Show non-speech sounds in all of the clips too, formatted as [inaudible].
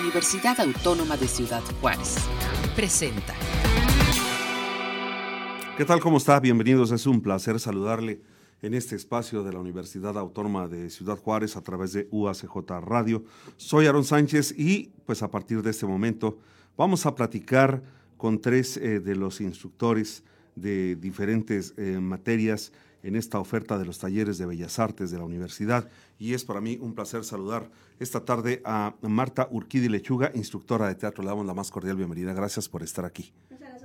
Universidad Autónoma de Ciudad Juárez. Presenta. ¿Qué tal? ¿Cómo está? Bienvenidos. Es un placer saludarle en este espacio de la Universidad Autónoma de Ciudad Juárez a través de UACJ Radio. Soy Aaron Sánchez y pues a partir de este momento vamos a platicar con tres eh, de los instructores de diferentes eh, materias en esta oferta de los talleres de Bellas Artes de la universidad. Y es para mí un placer saludar esta tarde a Marta Urquidi Lechuga, instructora de teatro. Le damos la más cordial bienvenida. Gracias por estar aquí.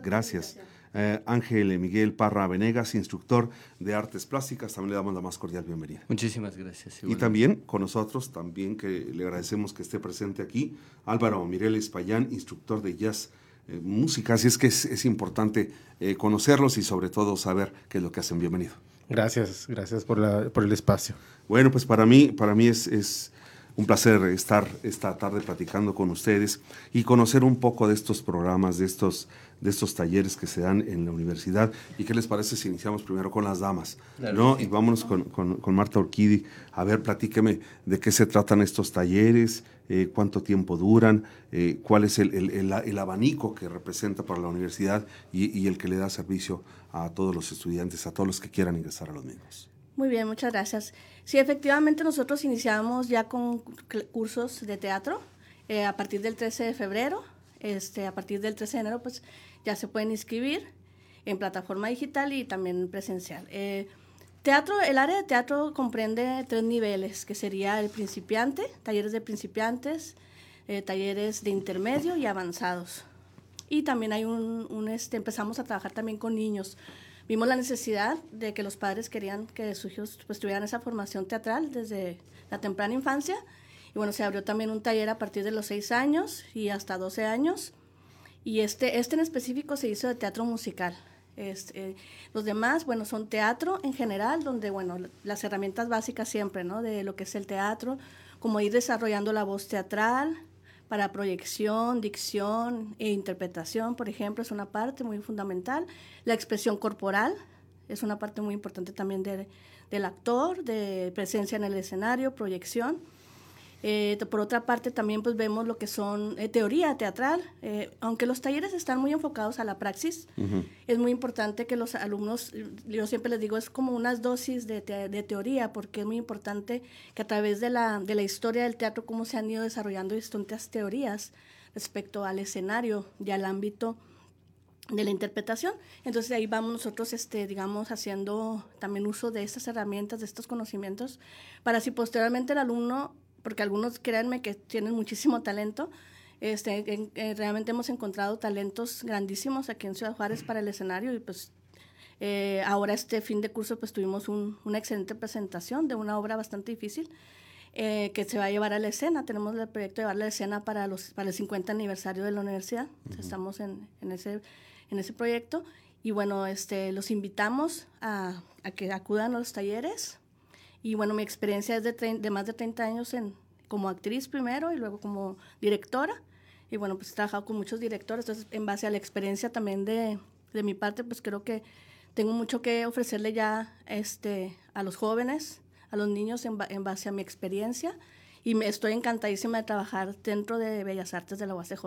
Gracias. Eh, Ángel Miguel Parra Venegas, instructor de artes plásticas, también le damos la más cordial bienvenida. Muchísimas gracias. Y también con nosotros, también que le agradecemos que esté presente aquí, Álvaro Mireles Payán, instructor de jazz eh, música. Así es que es, importante eh, conocerlos y sobre todo saber qué es lo que hacen. Bienvenido. Gracias, gracias por, la, por el espacio. Bueno, pues para mí, para mí es, es un placer estar esta tarde platicando con ustedes y conocer un poco de estos programas, de estos, de estos talleres que se dan en la universidad. ¿Y qué les parece si iniciamos primero con las damas? ¿no? Y vámonos con, con, Marta Orquidi. A ver, platíqueme de qué se tratan estos talleres, eh, cuánto tiempo duran, eh, cuál es el, el, el, abanico que representa para la universidad y, el que le da servicio a todos los estudiantes, a todos los que quieran ingresar a los mismos. Muy bien, muchas gracias. Sí, efectivamente nosotros iniciamos ya con cursos de teatro eh, a partir del 13 de febrero. Este, a partir del 13 de enero pues ya se pueden inscribir en plataforma digital y también presencial. Teatro, el área de teatro comprende tres niveles, que sería el principiante, talleres de principiantes, eh, talleres de intermedio y avanzados. Y también hay un, un este, empezamos a trabajar también con niños vimos la necesidad de que los padres querían que sus hijos pues, tuvieran esa formación teatral desde la temprana infancia. Y bueno, se abrió también un taller a partir de los 6 años y hasta 12 años. Y este, este en específico se hizo de teatro musical. Este, los demás, bueno, son teatro en general, donde, bueno, las herramientas básicas siempre, ¿no? De lo que es el teatro, como ir desarrollando la voz teatral, para proyección, dicción e interpretación, por ejemplo, es una parte muy fundamental. La expresión corporal es una parte muy importante también del actor, de presencia en el escenario, proyección. Eh, por otra parte, también pues vemos lo que son eh, teoría teatral. Eh, aunque los talleres están muy enfocados a la praxis, es muy importante que los alumnos, yo siempre les digo, es como unas dosis de, de, teoría, porque es muy importante que a través de la, de la historia del teatro, cómo se han ido desarrollando distintas teorías respecto al escenario y al ámbito de la interpretación. Entonces ahí vamos nosotros, este, digamos, haciendo también uso de estas herramientas, de estos conocimientos, para si posteriormente el alumno porque algunos créanme que tienen muchísimo talento. Este, realmente hemos encontrado talentos grandísimos aquí en Ciudad Juárez para el escenario y pues eh, ahora este fin de curso pues tuvimos una excelente presentación de una obra bastante difícil eh, que se va a llevar a la escena. Tenemos el proyecto de llevar a la escena para, los, para el 50 aniversario de la universidad. Estamos en, en, ese, en ese proyecto y bueno, este, los invitamos a, a que acudan a los talleres y bueno, mi experiencia es de, de más de 30 años en, como actriz primero y luego como directora. Y bueno, pues he trabajado con muchos directores, entonces en base a la experiencia también de, de mi parte, pues creo que tengo mucho que ofrecerle ya este, a los jóvenes, a los niños en, en base a mi experiencia. Y me estoy encantadísima de trabajar dentro de Bellas Artes de la UACJ.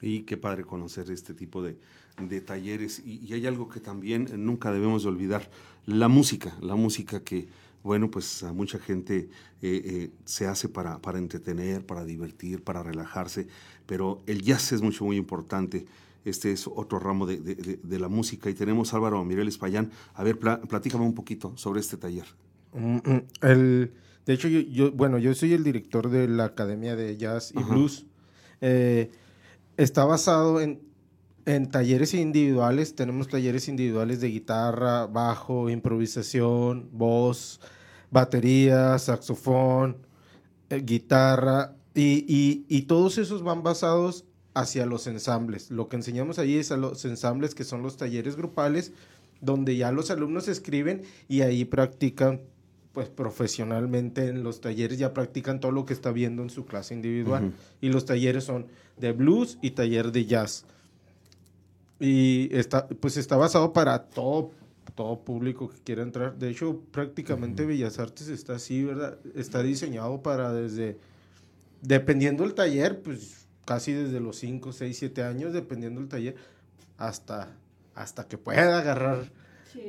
Y qué padre conocer este tipo de, de talleres. Y, y, hay algo que también nunca debemos de olvidar, la música, la música que bueno, pues a mucha gente eh, eh, se hace para, para entretener, para divertir, para relajarse, pero el jazz es mucho, muy importante. Este es otro ramo de, de, la música y tenemos a Álvaro Mireles Payán. A ver, platícame un poquito sobre este taller. Mm, mm, el, de hecho, yo, bueno, yo soy el director de la Academia de Jazz y Blues. Eh, está basado en en talleres individuales tenemos talleres individuales de guitarra, bajo, improvisación, voz, batería, saxofón, eh, guitarra y, todos esos van basados hacia los ensambles. Lo que enseñamos ahí es a los ensambles que son los talleres grupales donde ya los alumnos escriben y ahí practican pues profesionalmente en los talleres ya practican todo lo que está viendo en su clase individual y los talleres son de blues y taller de jazz. Y está, pues está basado para todo, todo público que quiera entrar. De hecho, prácticamente Bellas Artes está así, ¿verdad? Está diseñado para desde, dependiendo del taller, pues casi desde los 5, 6, 7 años, dependiendo del taller, hasta, hasta que pueda agarrar,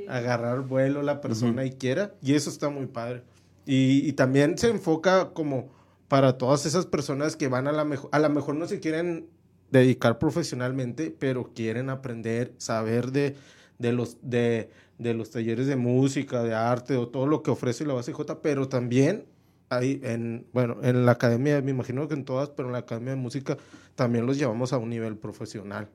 agarrar vuelo la persona y quiera. Y eso está muy padre. Y, y, también se enfoca como para todas esas personas que van a la mejor, a lo mejor no se quieren dedicar profesionalmente, pero quieren aprender, saber de, de los, de, de los talleres de música, de arte o todo lo que ofrece la base J, pero también hay en, bueno, en la academia, me imagino que en todas, pero en la academia de música también los llevamos a un nivel profesional.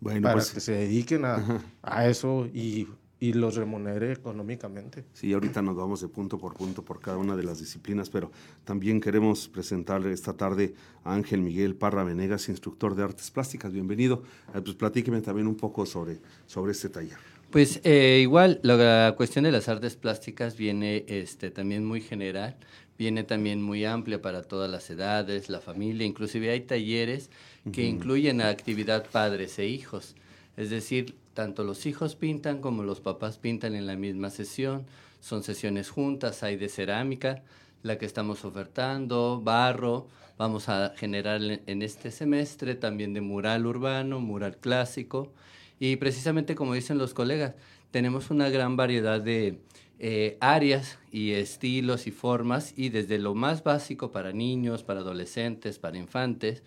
Bueno, para pues que se dediquen a, a eso y y los remunere económicamente. Sí, ahorita nos vamos de punto por punto por cada una de las disciplinas, pero también queremos presentarle esta tarde a Ángel Miguel Parra Venegas, instructor de artes plásticas. Bienvenido. Eh, pues platíqueme también un poco sobre, sobre este taller. Pues eh, igual, la cuestión de las artes plásticas viene este, también muy general, viene también muy amplia para todas las edades, la familia, inclusive hay talleres que incluyen actividad padres e hijos. Es decir, tanto los hijos pintan como los papás pintan en la misma sesión. Son sesiones juntas, hay de cerámica, la que estamos ofertando, barro, vamos a generar en este semestre también de mural urbano, mural clásico. Y precisamente como dicen los colegas, tenemos una gran variedad de eh, áreas y estilos y formas, y desde lo más básico para niños, para adolescentes, para infantes,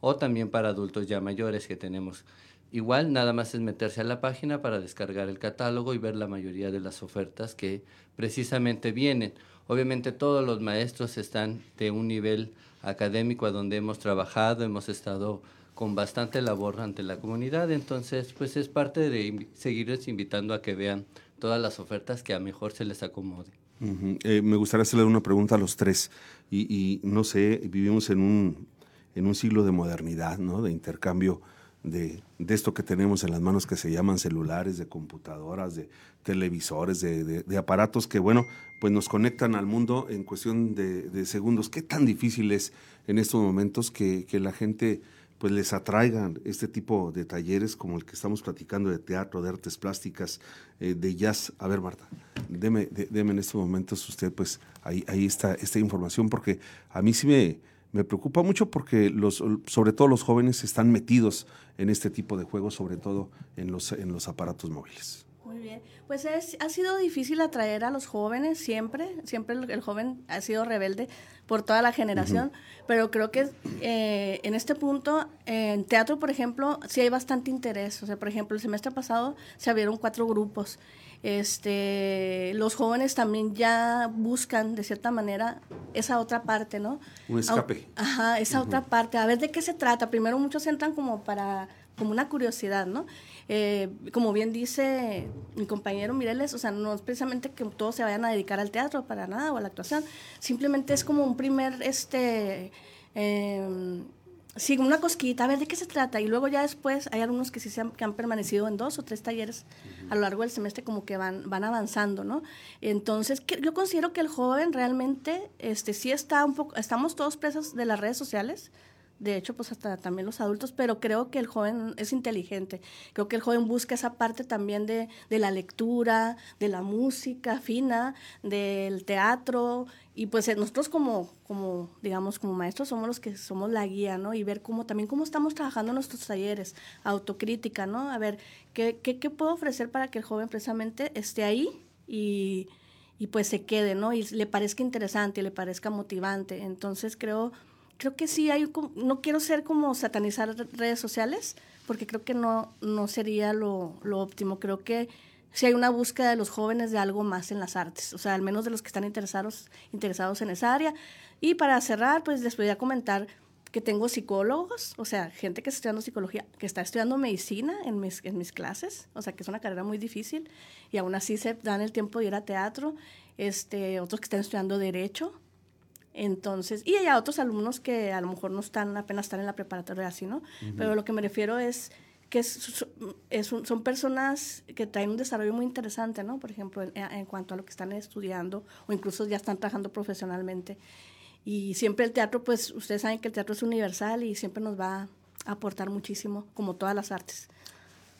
o también para adultos ya mayores que tenemos Igual nada más es meterse a la página para descargar el catálogo y ver la mayoría de las ofertas que precisamente vienen. Obviamente todos los maestros están de un nivel académico a donde hemos trabajado, hemos estado con bastante labor ante la comunidad, entonces pues es parte de seguirles invitando a que vean todas las ofertas que a mejor se les acomode. Eh, me gustaría hacerle una pregunta a los tres y, y no sé, vivimos en un, en un siglo de modernidad, ¿no? de intercambio de, esto que tenemos en las manos que se llaman celulares, de computadoras, de televisores, de, aparatos que, bueno, pues nos conectan al mundo en cuestión de, segundos. ¿Qué tan difícil es en estos momentos que, la gente pues les atraigan este tipo de talleres como el que estamos platicando de teatro, de artes plásticas, eh, de jazz. A ver, Marta, deme, en estos momentos usted, pues ahí, ahí está esta información, porque a mí sí me, me preocupa mucho porque los, sobre todo los jóvenes están metidos en este tipo de juegos, sobre todo en los, en los aparatos móviles. Muy bien, pues ha sido difícil atraer a los jóvenes siempre, siempre el, joven ha sido rebelde por toda la generación, pero creo que eh, en este punto, en teatro, por ejemplo, sí hay bastante interés. O sea, por ejemplo, el semestre pasado se abrieron cuatro grupos este, los jóvenes también ya buscan de cierta manera esa otra parte, ¿no? Un escape. Ajá, esa otra parte. A ver de qué se trata. Primero muchos entran como para, como una curiosidad, ¿no? Eh, como bien dice mi compañero Mireles, o sea, no es precisamente que todos se vayan a dedicar al teatro para nada o a la actuación, simplemente es como un primer, este, eh, Sí, una cosquita, a ver de qué se trata. Y luego ya después hay algunos que sí se han, que han permanecido en dos o tres talleres a lo largo del semestre como que van, van avanzando, ¿no? Entonces, yo considero que el joven realmente este, sí está un poco, estamos todos presos de las redes sociales, de hecho, pues hasta también los adultos, pero creo que el joven es inteligente. Creo que el joven busca esa parte también de, de la lectura, de la música fina, del teatro. Y pues eh, nosotros como, como, digamos, como maestros somos los que somos la guía, ¿no? Y ver cómo también cómo estamos trabajando nuestros talleres, autocrítica, ¿no? A ver, ¿qué, qué, qué puedo ofrecer para que el joven precisamente esté ahí y, y pues se quede, ¿no? Y le parezca interesante y le parezca motivante. Entonces creo creo que sí hay, no quiero ser como satanizar redes sociales, porque creo que no, no sería lo, lo óptimo. Creo que sí hay una búsqueda de los jóvenes de algo más en las artes, o sea, al menos de los que están interesados, interesados en esa área. Y para cerrar, pues les voy a comentar que tengo psicólogos, o sea, gente que está estudiando psicología, que está estudiando medicina en mis, en mis clases, o sea, que es una carrera muy difícil, y aún así se dan el tiempo de ir a teatro, este, otros que están estudiando derecho, entonces, y hay otros alumnos que a lo mejor no están, apenas están en la preparatoria así, ¿no? Pero lo que me refiero es que es, son personas que traen un desarrollo muy interesante, ¿no? Por ejemplo, en, cuanto a lo que están estudiando o incluso ya están trabajando profesionalmente. Y siempre el teatro, pues ustedes saben que el teatro es universal y siempre nos va a aportar muchísimo, como todas las artes.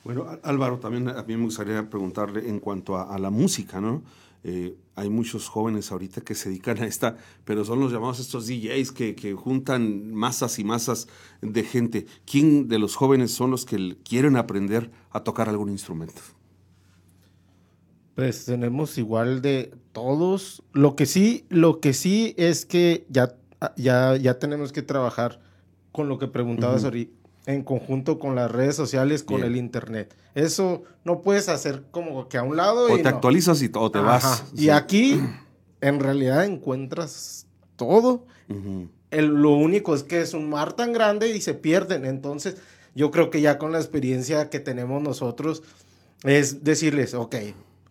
Bueno, Álvaro, también a mí me gustaría preguntarle en cuanto a, la música, ¿no? Eh, hay muchos jóvenes ahorita que se dedican a esta, pero son los llamados estos DJs que, que, juntan masas y masas de gente. ¿Quién de los jóvenes son los que quieren aprender a tocar algún instrumento? Pues tenemos igual de todos. Lo que sí, lo que sí es que ya, ya, ya tenemos que trabajar con lo que preguntabas ahorita en conjunto con las redes sociales, con el internet. Eso no puedes hacer como que a un lado. O te actualizas y todo te vas. Y aquí, [clears throat] en realidad, encuentras todo. lo único es que es un mar tan grande y se pierden. Entonces, yo creo que ya con la experiencia que tenemos nosotros, es decirles, ok,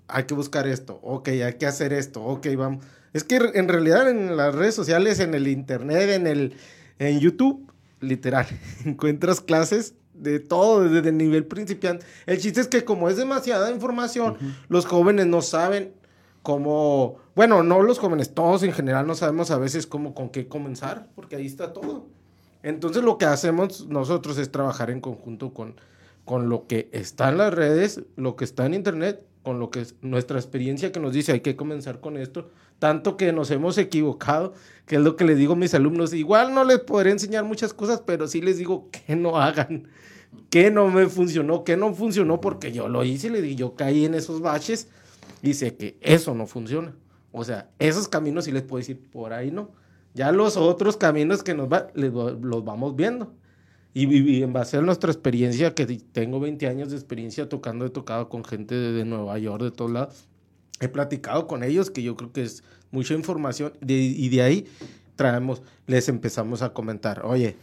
hay que buscar esto, ok, hay que hacer esto, ok, vamos. Es que en realidad en las redes sociales, en el internet, en el en YouTube, literal, [laughs] encuentras clases de todo, desde el nivel principiante. El chiste es que como es demasiada información, los jóvenes no saben cómo, bueno, no los jóvenes, todos en general no sabemos a veces cómo, con qué comenzar, porque ahí está todo. Entonces lo que hacemos nosotros es trabajar en conjunto con, con lo que está en las redes, lo que está en internet, con lo que es nuestra experiencia que nos dice hay que comenzar con esto, tanto que nos hemos equivocado, que es lo que les digo a mis alumnos. Igual no les podré enseñar muchas cosas, pero sí les digo [laughs] que no hagan, que no me funcionó, que no funcionó porque yo lo hice, y yo caí en esos baches y sé que eso no funciona. O sea, esos caminos sí les puedo decir, por ahí no. Ya los otros caminos que nos va, los vamos viendo. Y, y, en base a nuestra experiencia, que tengo 20 años de experiencia tocando, he tocado con gente de, de Nueva York, de todos lados, he platicado con ellos, que yo creo que es mucha información, y de ahí traemos, les empezamos a comentar, oye,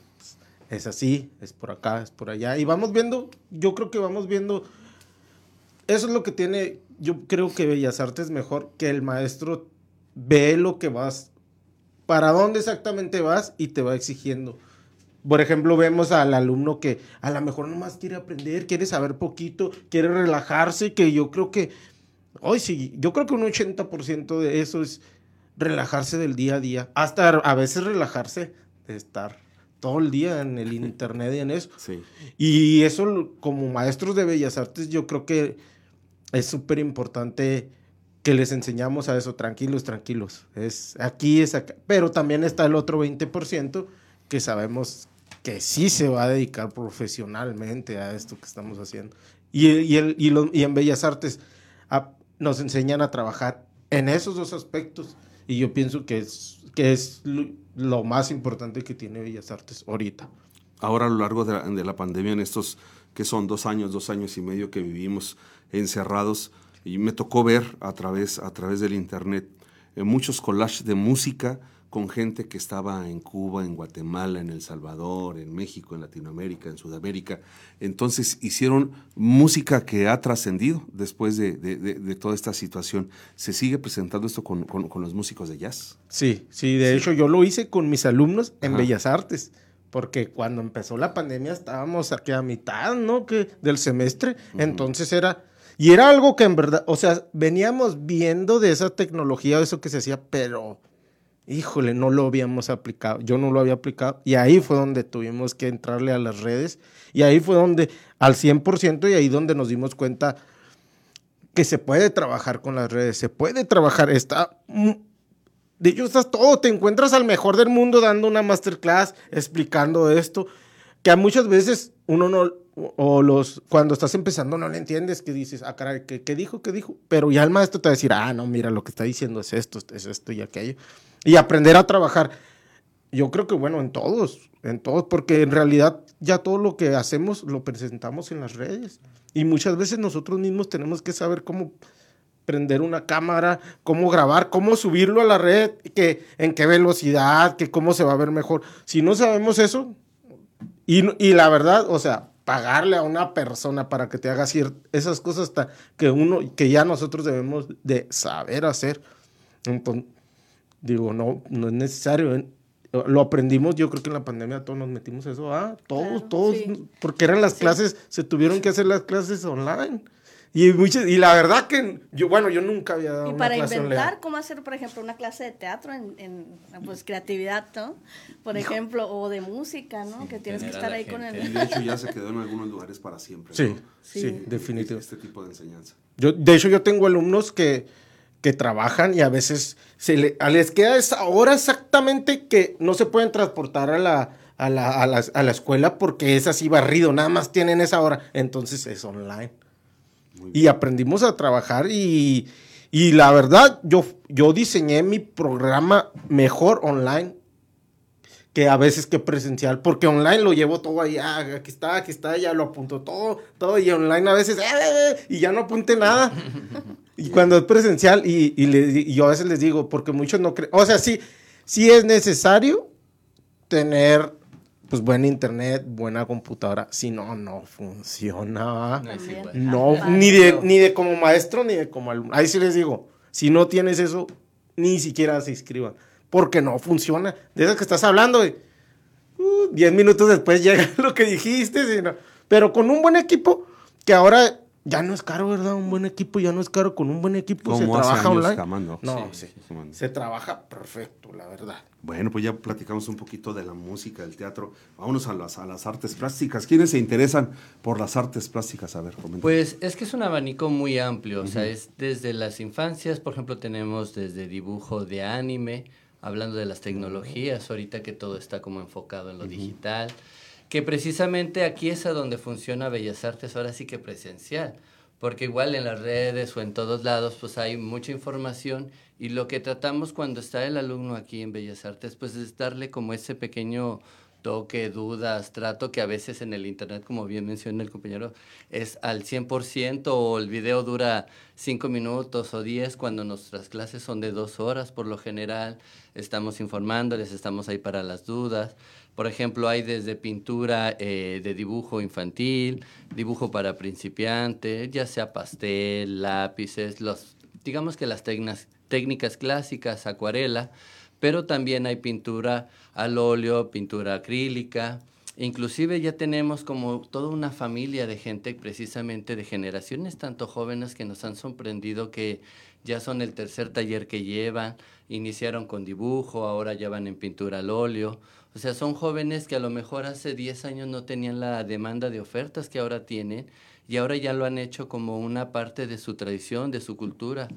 es así, es por acá, es por allá, y vamos viendo, yo creo que vamos viendo, eso es lo que tiene, yo creo que Bellas Artes mejor que el maestro ve lo que vas, para dónde exactamente vas y te va exigiendo. Por ejemplo, vemos al alumno que a lo mejor nomás quiere aprender, quiere saber poquito, quiere relajarse, que yo creo que Hoy sí, yo creo que un 80% de eso es relajarse del día a día. Hasta a veces relajarse de estar todo el día en el [laughs] internet y en eso. Sí. Y eso, como maestros de bellas artes, yo creo que es súper importante que les enseñamos a eso, tranquilos, tranquilos. Es aquí, es acá. Pero también está el otro 20% que sabemos que sí se va a dedicar profesionalmente a esto que estamos haciendo. Y, y, el, y, y en Bellas Artes, nos enseñan a trabajar en esos dos aspectos. Y yo pienso que es, que es lo más importante que tiene Bellas Artes ahorita. Ahora a lo largo de la, pandemia, en estos que son dos años, dos años y medio que vivimos encerrados, y me tocó ver a través, a través del internet eh, muchos collages de música con gente que estaba en Cuba, en Guatemala, en El Salvador, en México, en Latinoamérica, en Sudamérica. Entonces hicieron música que ha trascendido después de, toda esta situación. ¿Se sigue presentando esto con, los músicos de jazz? Sí, sí, de hecho yo lo hice con mis alumnos en Bellas Artes porque cuando empezó la pandemia estábamos aquí a mitad, ¿no? Que del semestre, entonces era y era algo que en verdad, o sea, veníamos viendo de esa tecnología, eso que se hacía, pero híjole, no lo habíamos aplicado, yo no lo había aplicado, y ahí fue donde tuvimos que entrarle a las redes, y ahí fue donde, al 100%, y ahí donde nos dimos cuenta que se puede trabajar con las redes, se puede trabajar, está... De hecho, estás todo, te encuentras al mejor del mundo dando una masterclass, explicando esto, que a muchas veces uno no, o los, cuando estás empezando no le entiendes, que dices, ah, caray, ¿qué, ¿qué, dijo? ¿Qué dijo? Pero ya el maestro te va a decir, ah, no, mira, lo que está diciendo es esto, es esto y aquello y aprender a trabajar. Yo creo que, bueno, en todos, en todos, porque en realidad ya todo lo que hacemos lo presentamos en las redes. Y muchas veces nosotros mismos tenemos que saber cómo prender una cámara, cómo grabar, cómo subirlo a la red, que, en qué velocidad, que cómo se va a ver mejor. Si no sabemos eso, y, la verdad, o sea, pagarle a una persona para que te haga esas cosas que uno, que ya nosotros debemos de saber hacer. Entonces, Digo, no, no es necesario. ¿eh? Lo aprendimos, yo creo que en la pandemia todos nos metimos eso, ah, todos, todos, porque eran las clases, se tuvieron que hacer las clases online. Y, muchas, y la verdad que yo, bueno, yo nunca había dado Y para inventar cómo hacer, por ejemplo, una clase de teatro en, en pues, creatividad, ¿no? Por ejemplo, o de música, ¿no? Que tienes que estar ahí con el... Y de hecho ya se quedó en algunos lugares para siempre. Sí, sí, definitivamente. Este tipo de enseñanza. Yo, de hecho, yo tengo alumnos que que trabajan y a veces se le, les queda esa hora exactamente que no se pueden transportar a la, a la, a la, a la escuela porque es así barrido, nada más tienen esa hora, entonces es online. Y aprendimos a trabajar y, y la verdad, yo, yo diseñé mi programa mejor online que a veces que presencial, porque online lo llevo todo ahí, ah, aquí está, aquí está, ya lo apunto todo, todo, y online a veces, eh, eh, eh", y ya no apunte nada. [laughs] y cuando es presencial, y, y, le, y, yo a veces les digo, porque muchos no creen, o sea, sí, sí es necesario tener pues buen internet, buena computadora, si no, no funciona. No, ni de, ni de como maestro ni de como alumno. Ahí sí les digo, si no tienes eso, ni siquiera se inscriban, porque no funciona. De eso que estás hablando, uh, diez minutos después [laughs] llega lo que dijiste, sino, pero con un buen equipo, que ahora ya no es caro, ¿verdad? Un buen equipo ya no es caro. Con un buen equipo se trabaja online. Jamando. No, sí, sí, se trabaja perfecto, la verdad. Bueno, pues ya platicamos un poquito de la música, del teatro. Vámonos a las, a las artes plásticas. ¿Quiénes se interesan por las artes plásticas? A ver, comenta. Pues es que es un abanico muy amplio. O sea, es desde las infancias, por ejemplo, tenemos desde dibujo de anime, hablando de las tecnologías, ahorita que todo está como enfocado en lo digital que precisamente aquí es a donde funciona Bellas Artes, ahora sí que presencial, porque igual en las redes o en todos lados pues hay mucha información y lo que tratamos cuando está el alumno aquí en Bellas Artes pues es darle como ese pequeño toque, dudas, trato que a veces en el internet, como bien menciona el compañero, es al 100% o el video dura 5 minutos o 10 cuando nuestras clases son de 2 horas por lo general, estamos informándoles, estamos ahí para las dudas. Por ejemplo, hay desde pintura eh, de dibujo infantil, dibujo para principiantes, ya sea pastel, lápices, los, digamos que las técnicas clásicas, acuarela, pero también hay pintura al óleo, pintura acrílica. Inclusive ya tenemos como toda una familia de gente, precisamente de generaciones tanto jóvenes que nos han sorprendido que ya son el tercer taller que llevan, iniciaron con dibujo, ahora ya van en pintura al óleo. O sea, son jóvenes que a lo mejor hace 10 años no tenían la demanda de ofertas que ahora tienen y ahora ya lo han hecho como una parte de su tradición, de su cultura,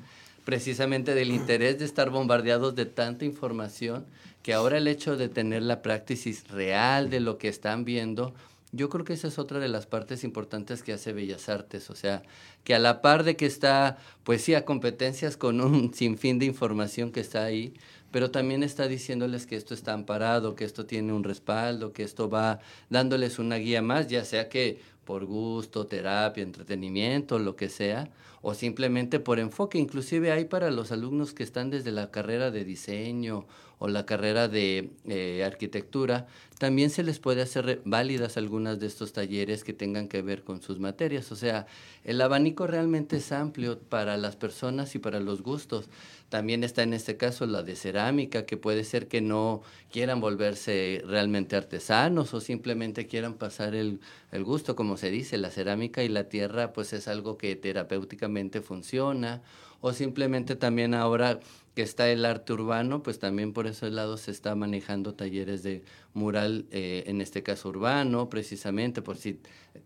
precisamente del interés de estar bombardeados de tanta información que ahora el hecho de tener la práctica real de lo que están viendo, yo creo que esa es otra de las partes importantes que hace Bellas Artes, o sea, que a la par de que está, pues sí, a competencias con un [laughs] sinfín de información que está ahí, pero también está diciéndoles que esto está amparado, que esto tiene un respaldo, que esto va dándoles una guía más, ya sea que por gusto, terapia, entretenimiento, lo que sea, o simplemente por enfoque. Inclusive hay para los alumnos que están desde la carrera de diseño o la carrera de eh, arquitectura, también se les puede hacer válidas algunas de estos talleres que tengan que ver con sus materias. O sea, el abanico realmente es amplio para las personas y para los gustos. También está en este caso la de cerámica, que puede ser que no quieran volverse realmente artesanos o simplemente quieran pasar el, el gusto, como se dice, la cerámica y la tierra pues es algo que terapéuticamente funciona o simplemente también ahora que está el arte urbano, pues también por ese lado se está manejando talleres de mural, eh, en este caso urbano, precisamente, por si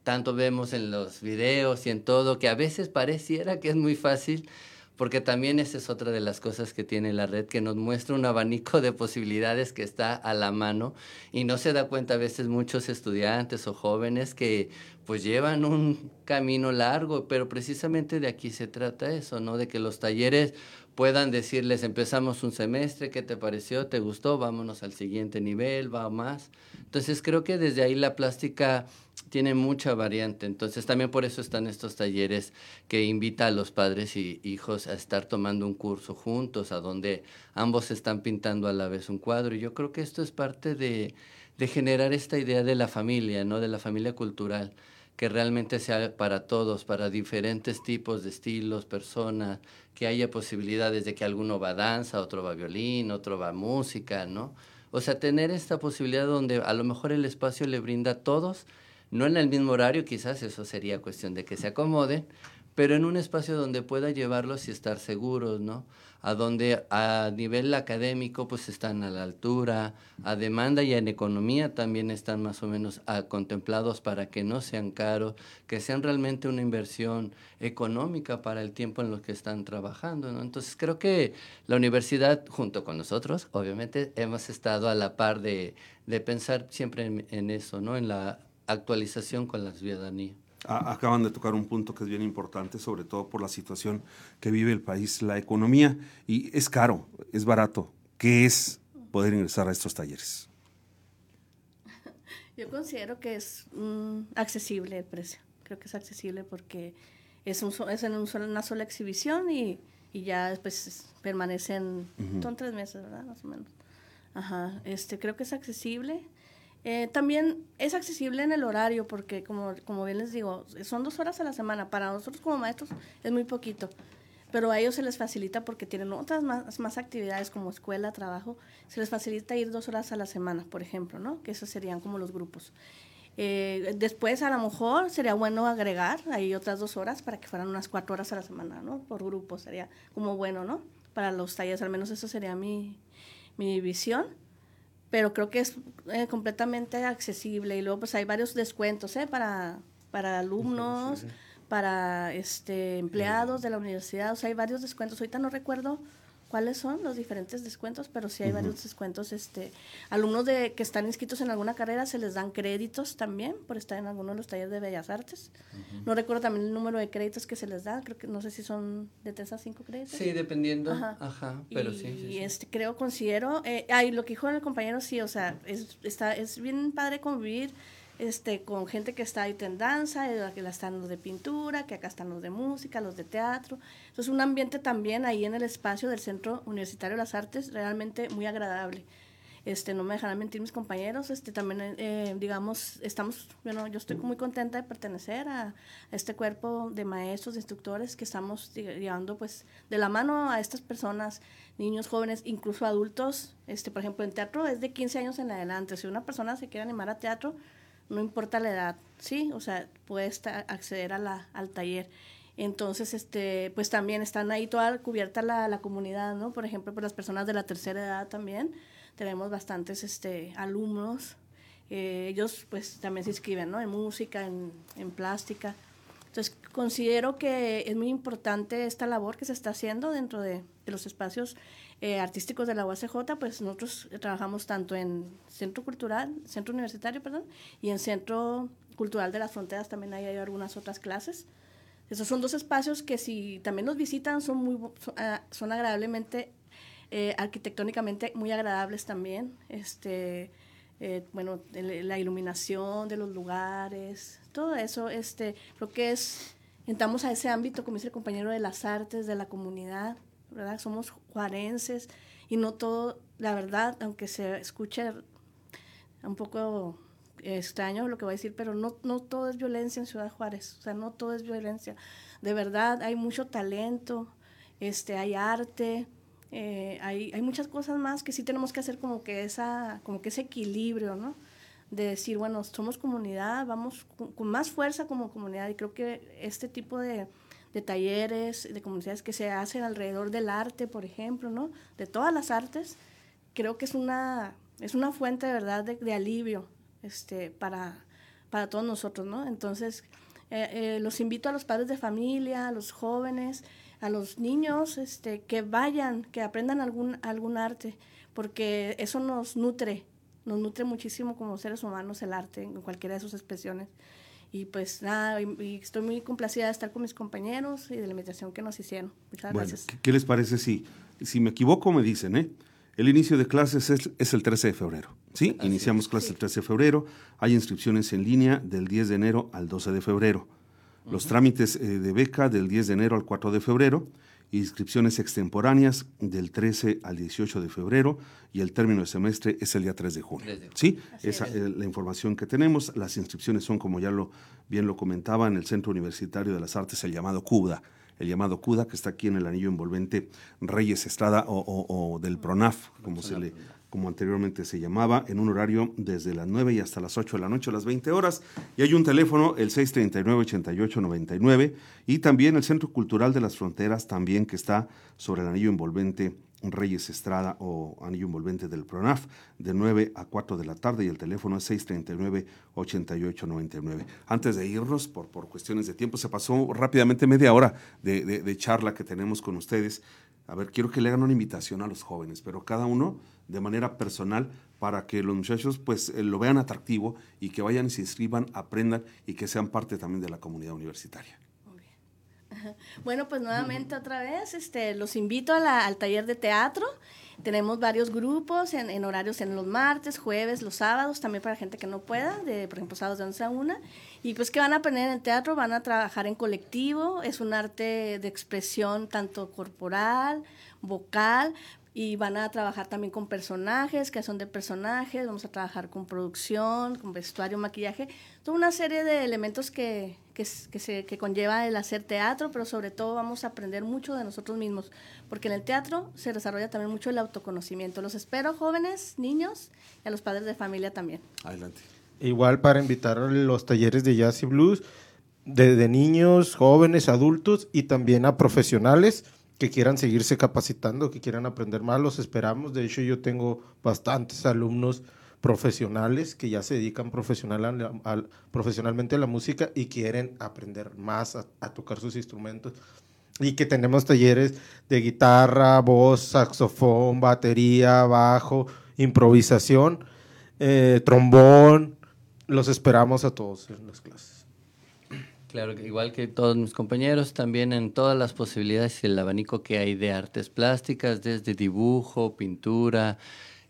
tanto vemos en los videos y en todo, que a veces pareciera que es muy fácil, porque también esa es otra de las cosas que tiene la red, que nos muestra un abanico de posibilidades que está a la mano y no se da cuenta a veces muchos estudiantes o jóvenes que pues llevan un camino largo, pero precisamente de aquí se trata eso, ¿no? De que los talleres puedan decirles, empezamos un semestre, ¿qué te pareció? ¿Te gustó? Vámonos al siguiente nivel, va más. Entonces creo que desde ahí la plástica tiene mucha variante. Entonces también por eso están estos talleres que invita a los padres y hijos a estar tomando un curso juntos, a donde ambos están pintando a la vez un cuadro. Y yo creo que esto es parte de, de generar esta idea de la familia, ¿no? De la familia cultural que realmente sea para todos, para diferentes tipos de estilos, personas, que haya posibilidades de que alguno va a danza, otro va a violín, otro va a música, ¿no? O sea, tener esta posibilidad donde a lo mejor el espacio le brinda a todos, no en el mismo horario, quizás eso sería cuestión de que se acomoden, pero en un espacio donde pueda llevarlos y estar seguros, ¿no? A donde a nivel académico pues están a la altura, a demanda y en economía también están más o menos ah, contemplados para que no sean caros, que sean realmente una inversión económica para el tiempo en lo que están trabajando. Entonces creo que la universidad, junto con nosotros, obviamente, hemos estado a la par de, de pensar siempre en, en eso, ¿no? En la actualización con la ciudadanía acaban de tocar un punto que es bien importante, sobre todo por la situación que vive el país, la economía, y es caro, es barato. ¿Qué es poder ingresar a estos talleres? [laughs] Yo considero que es mm, accesible el precio. Creo que es accesible porque es, un, es en una sola exhibición y, y ya después permanecen, son tres meses, ¿verdad? Más o menos. Ajá, este, creo que es accesible. Eh, también es accesible en el horario porque, como, como bien les digo, son dos horas a la semana. Para nosotros como maestros es muy poquito, pero a ellos se les facilita porque tienen otras más, más actividades como escuela, trabajo. Se les facilita ir dos horas a la semana, por ejemplo, ¿no? Que esos serían como los grupos. Eh, después, a lo mejor, sería bueno agregar ahí otras dos horas para que fueran unas cuatro horas a la semana, ¿no? Por grupo, sería como bueno, ¿no? Para los talleres, al menos eso sería mi, mi visión pero creo que es eh, completamente accesible y luego pues hay varios descuentos ¿eh? para, para alumnos, para este empleados de la universidad, o sea, hay varios descuentos. Ahorita no recuerdo cuáles son los diferentes descuentos, pero sí hay varios descuentos. Este, alumnos de que están inscritos en alguna carrera se les dan créditos también por estar en alguno de los talleres de Bellas Artes. No recuerdo también el número de créditos que se les da, creo que no sé si son de 3 a 5 créditos. Sí, dependiendo. Ajá, pero sí, Y este, creo, considero, eh, ay, lo que dijo el compañero, sí, o sea, es, está, es bien padre convivir este, con gente que está ahí en danza, que están los de pintura, que acá están los de música, los de teatro. Entonces, un ambiente también ahí en el espacio del Centro Universitario de las Artes realmente muy agradable. Este, no me dejarán mentir mis compañeros, este, también, eh, digamos, estamos, bueno, yo estoy muy contenta de pertenecer a, este cuerpo de maestros, de instructores que estamos llevando, pues, de la mano a estas personas, niños, jóvenes, incluso adultos, este, por ejemplo, en teatro es de 15 años en adelante, si una persona se quiere animar a teatro, no importa la edad, ¿sí? O sea, puedes acceder a la, al taller. Entonces, este, pues también están ahí toda cubierta la, la comunidad, ¿no? Por ejemplo, por las personas de la tercera edad también. Tenemos bastantes este, alumnos. Eh, ellos pues también se inscriben, ¿no? En música, en, en plástica. Entonces, considero que es muy importante esta labor que se está haciendo dentro de, de los espacios eh, artísticos de la UACJ, pues nosotros trabajamos tanto en Centro Cultural, Centro Universitario, perdón, y en Centro Cultural de las Fronteras también hay, algunas otras clases. Esos son dos espacios que si también los visitan son muy ah, son, agradablemente eh, arquitectónicamente muy agradables también. Este, eh, bueno, la iluminación de los lugares, todo eso, este, creo que es, entramos a ese ámbito, como dice el compañero, de las artes, de la comunidad, ¿verdad? Somos juarenses y no todo, la verdad, aunque se escuche un poco extraño lo que voy a decir, pero no, no todo es violencia en Ciudad Juárez, o sea, no todo es violencia. De verdad, hay mucho talento, este, hay arte, eh, hay, hay muchas cosas más que sí tenemos que hacer como que, esa, como que ese equilibrio, ¿no? De decir, bueno, somos comunidad, vamos con más fuerza como comunidad y creo que este tipo de, de talleres, de comunidades que se hacen alrededor del arte, por ejemplo, ¿no? De todas las artes, creo que es una, es una fuente de verdad de, alivio este, para, para todos nosotros, ¿no? Entonces, eh, eh, los invito a los padres de familia, a los jóvenes, a los niños, este, que vayan, que aprendan algún, algún arte, porque eso nos nutre, nos nutre muchísimo como seres humanos el arte en cualquiera de sus expresiones. Y pues nada, y, estoy muy complacida de estar con mis compañeros y de la invitación que nos hicieron. Muchas gracias. ¿qué, les parece si, si me equivoco me dicen, eh? El inicio de clases es, el 13 de febrero. ¿sí? Iniciamos clases el 13 de febrero. Hay inscripciones en línea del 10 de enero al 12 de febrero. Los trámites eh, de beca del 10 de enero al 4 de febrero inscripciones extemporáneas del 13 al 18 de febrero y el término de semestre es el día 3 de junio. ¿Sí? Esa es la información que tenemos. Las inscripciones son, como ya lo bien lo comentaba, en el Centro Universitario de las Artes, el llamado CUDA. El llamado CUDA, que está aquí en el anillo envolvente Reyes Estrada o, del PRONAF, como se le como anteriormente se llamaba, en un horario desde las 9 y hasta las 8 de la noche a las 20 horas. Y hay un teléfono, el 639-8899, y también el Centro Cultural de las Fronteras, también que está sobre el anillo envolvente Reyes Estrada o anillo envolvente del PRONAF, de 9 a 4 de la tarde, y el teléfono es 639-8899. Antes de irnos, por, por cuestiones de tiempo, se pasó rápidamente media hora de, de charla que tenemos con ustedes. A ver, quiero que le hagan una invitación a los jóvenes, pero cada uno de manera personal para que los muchachos pues eh, lo vean atractivo y que vayan y se inscriban, aprendan y que sean parte también de la comunidad universitaria. [laughs] Bueno, pues nuevamente otra vez, este, los invito al taller de teatro. Tenemos varios grupos en, horarios en los martes, jueves, los sábados, también para gente que no pueda, de, por ejemplo, sábados de 11 a 1. Y pues que van a aprender en el teatro, van a trabajar en colectivo, es un arte de expresión tanto corporal, vocal, y van a trabajar también con personajes, que son de personajes, vamos a trabajar con producción, con vestuario, maquillaje, toda una serie de elementos que, que, se, que conlleva el hacer teatro, pero sobre todo vamos a aprender mucho de nosotros mismos, porque en el teatro se desarrolla también mucho el autoconocimiento. Los espero, jóvenes, niños, y a los padres de familia también. Adelante. Igual para invitar a los talleres de jazz y blues, de niños, jóvenes, adultos y también a profesionales que quieran seguirse capacitando, que quieran aprender más, los esperamos. De hecho, yo tengo bastantes alumnos profesionales que ya se dedican profesional profesionalmente a la música y quieren aprender más a, tocar sus instrumentos. Y que tenemos talleres de guitarra, voz, saxofón, batería, bajo, improvisación, eh, trombón. Los esperamos a todos en las clases. Claro, igual que todos mis compañeros, también en todas las posibilidades y el abanico que hay de artes plásticas, desde dibujo, pintura,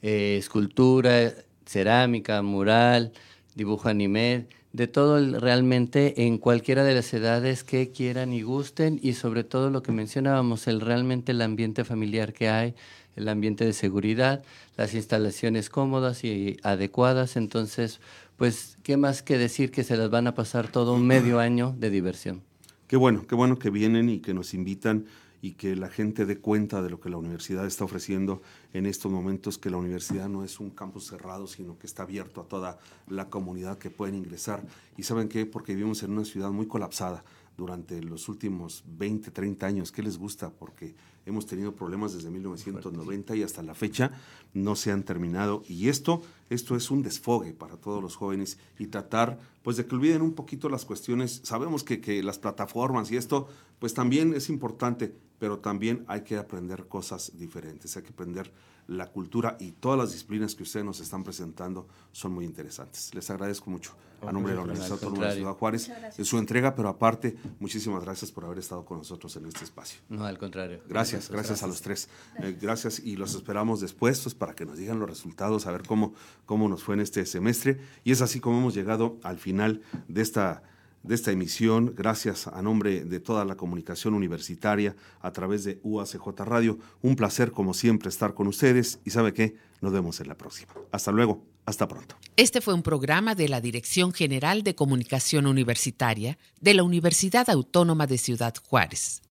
eh, escultura, cerámica, mural, dibujo anime, de todo realmente en cualquiera de las edades que quieran y gusten y sobre todo lo que mencionábamos, el realmente el ambiente familiar que hay, el ambiente de seguridad, las instalaciones cómodas y adecuadas, entonces pues qué más que decir que se las van a pasar todo un medio año de diversión. Qué bueno, qué bueno que vienen y que nos invitan y que la gente dé cuenta de lo que la universidad está ofreciendo en estos momentos, que la universidad no es un campus cerrado, sino que está abierto a toda la comunidad que pueden ingresar. Y saben qué, porque vivimos en una ciudad muy colapsada durante los últimos 20, 30 años. ¿Qué les gusta? Porque hemos tenido problemas desde 1990 y hasta la fecha no se han terminado. Y esto, esto es un desfogue para todos los jóvenes y tratar pues de que olviden un poquito las cuestiones. Sabemos que, que las plataformas y esto pues también es importante, pero también hay que aprender cosas diferentes, hay que aprender la cultura y todas las disciplinas que ustedes nos están presentando son muy interesantes. Les agradezco mucho a nombre de la Universidad Autónoma de Ciudad Juárez en su entrega, pero aparte, muchísimas gracias por haber estado con nosotros en este espacio. No, al contrario. Gracias, gracias, a los tres. Eh, gracias y los esperamos después pues, para que nos digan los resultados, a ver cómo, cómo nos fue en este semestre. Y es así como hemos llegado al final de esta de esta emisión, gracias a nombre de toda la comunicación universitaria a través de UACJ Radio. Un placer, como siempre, estar con ustedes y sabe qué, nos vemos en la próxima. Hasta luego, hasta pronto. Este fue un programa de la Dirección General de Comunicación Universitaria de la Universidad Autónoma de Ciudad Juárez.